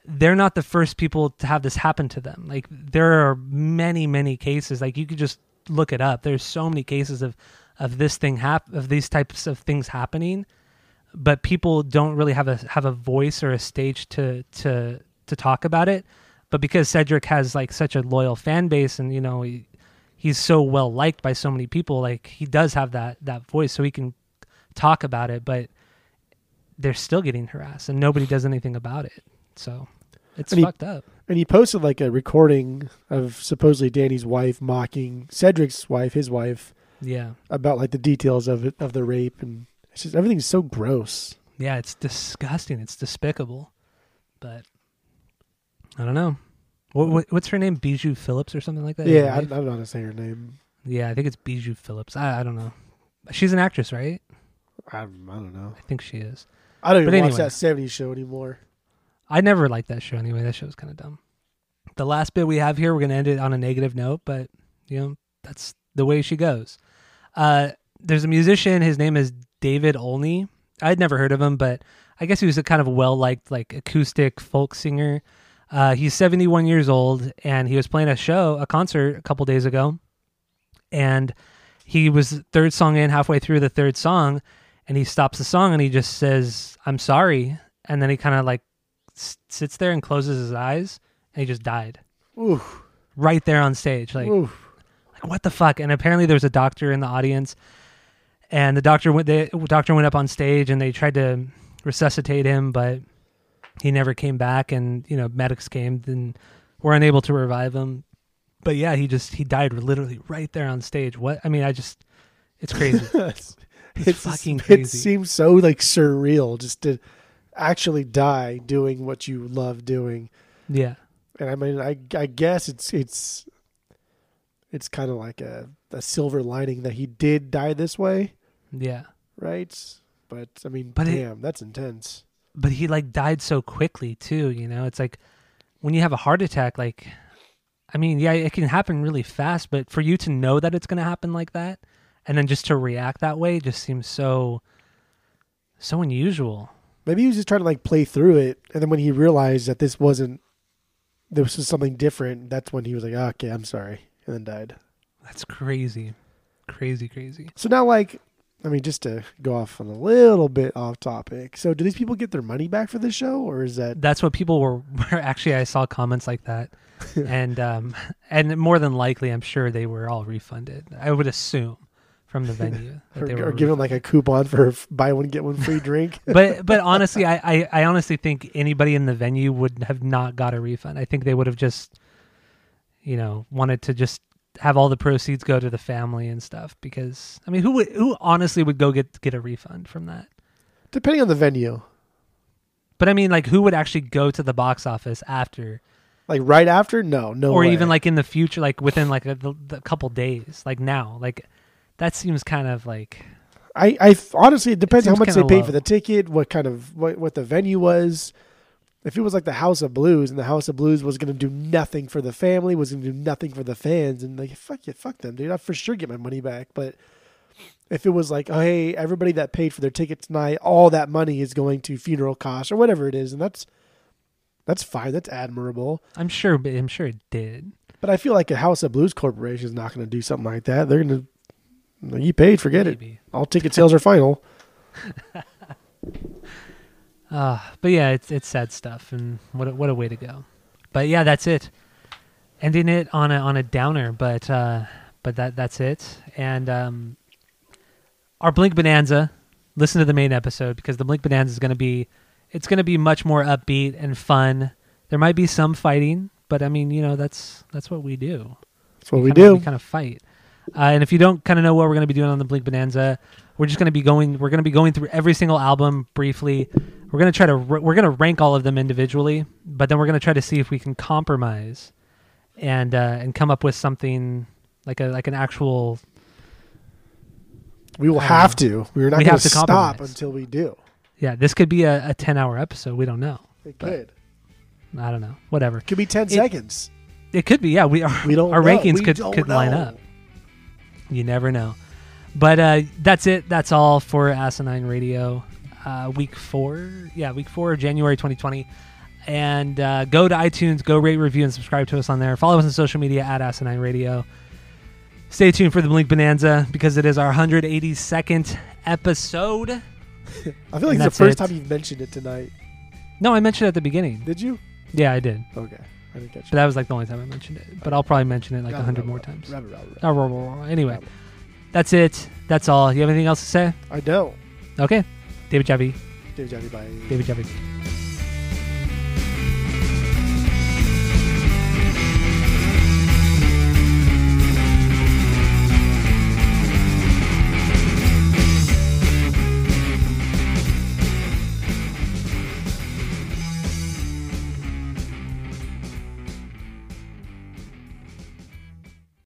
they're not the first people to have this happen to them. Like there are many, many cases. Like you could just look it up. There's so many cases of of this thing hap- of these types of things happening, but people don't really have a have a voice or a stage to to to talk about it. But because Cedric has like such a loyal fan base, and you know he, he's so well liked by so many people, like he does have that that voice, so he can talk about it. But they're still getting harassed, and nobody does anything about it. So it's And he- fucked up. And he posted like a recording of supposedly Danny's wife mocking Cedric's wife, his wife, Yeah, about like the details of it of the rape and it's just everything's so gross. yeah, it's disgusting. It's despicable, but I don't know. What, what what's her name? Bijou Phillips or something like that? Yeah, I, I don't know how to say her name. yeah, I think it's Bijou Phillips. I, I don't know. She's an actress, right? I, I don't know. I think she is. I don't even But watch anyway. that '70s show anymore. I never liked that show anyway. That show was kind of dumb. The last bit we have here, we're gonna end it on a negative note, but you know that's the way she goes. Uh, there's a musician. His name is David Olney. I'd never heard of him, but I guess he was a kind of well liked like acoustic folk singer. Uh, he's 71 years old, and he was playing a show, a concert, a couple days ago, and he was third song in, halfway through the third song, and he stops the song and he just says, "I'm sorry," and then he kind of like s- sits there and closes his eyes, and he just died. Ooh, right there on stage, like ooh. like what the fuck? And apparently there was a doctor in the audience and the doctor went the doctor went up on stage and they tried to resuscitate him but he never came back and you know medics came and were unable to revive him. But yeah he just he died literally right there on stage. What i mean i just it's crazy. It's, It's fucking It crazy. seems so like surreal just to actually die doing what you love doing. yeah And I mean, I I guess it's it's it's kind of like a a silver lining that he did die this way, yeah right? But I mean, But it- damn, that's intense. but he like died so quickly too you know it's like when you have a heart attack like i mean yeah it can happen really fast but for you to know that it's going to happen like that and then just to react that way just seems so so unusual Maybe he was just trying to like play through it, and then when he realized that this wasn't, this was something different. That's when he was like, "Ah, "Okay, I'm sorry," and then died. that's crazy crazy crazy So now, like, I mean, just to go off on a little bit off topic. So, do these people get their money back for this show, or is that that's what people were, were actually i saw comments like that and um and more than likely i'm sure they were all refunded i would assume from the venue or, were or given like a coupon for buy one get one free drink? but but honestly, I, I I honestly think anybody in the venue would have not got a refund. I think they would have just, you know, wanted to just have all the proceeds go to the family and stuff. Because I mean, who would who honestly would go get get a refund from that? Depending on the venue, But I mean, like, who would actually go to the box office after, like right after, no, no, or way. even like in the future, like within like a, the couple days, like now, like that seems kind of like I, I honestly, it depends how much they paid low. for the ticket, what kind of what what the venue was. If it was like the House of Blues, and the House of Blues was going to do nothing for the family, was going to do nothing for the fans, and like fuck you, fuck them, dude. I for sure get my money back. But if it was like, oh hey, everybody that paid for their ticket tonight, all that money is going to funeral costs or whatever it is, and that's that's fine, that's admirable. I'm sure, I'm sure it did. But I feel like a House of Blues corporation is not going to do something like that. They're going to you paid, forget it. All ticket sales are final. Uh, but yeah, it's it's sad stuff, and what a, what a way to go. But yeah, that's it. Ending it on a on a downer, but uh, but that that's it. And um, our Blink Bonanza. Listen to the main episode because the Blink Bonanza is going to be it's going to be much more upbeat and fun. There might be some fighting, but I mean, you know, that's that's what we do. That's what we kinda, do. We kind of fight. Uh, and if you don't kind of know what we're going to be doing on the Blink Bonanza, we're just going to be going. We're going to be going through every single album briefly. We're going to try to we're going to rank all of them individually, but then we're going to try to see if we can compromise and uh, and come up with something like a like an actual. We will have know. to. We're not We going have to to stop compromise. until we do. Yeah, this could be a, a ten hour episode. We don't know. It could. I don't know. Whatever. Could be ten It- seconds. It could be. Yeah, we are. We don't. Our know. rankings We could could line up. You never know. But uh, that's it. That's all for Asinine Radio. Uh, week four. Yeah, week four, January 2020. And uh, go to iTunes, go rate, review, and subscribe to us on there. Follow us on social media at Asinine Radio. Stay tuned for the Blink Bonanza because it is our 182nd episode. I feel like it's the first it. time you've mentioned it tonight. No, I mentioned it at the beginning. Did you? Yeah, I did. Okay, I But that was like the only time I mentioned it. But I'll probably mention it like a 100 more times. rabbit, rabbit, rabbit. Anyway, that's it. That's all. You have anything else to say? I don't. Okay. David Javi. David Johnny, bye. David Javi.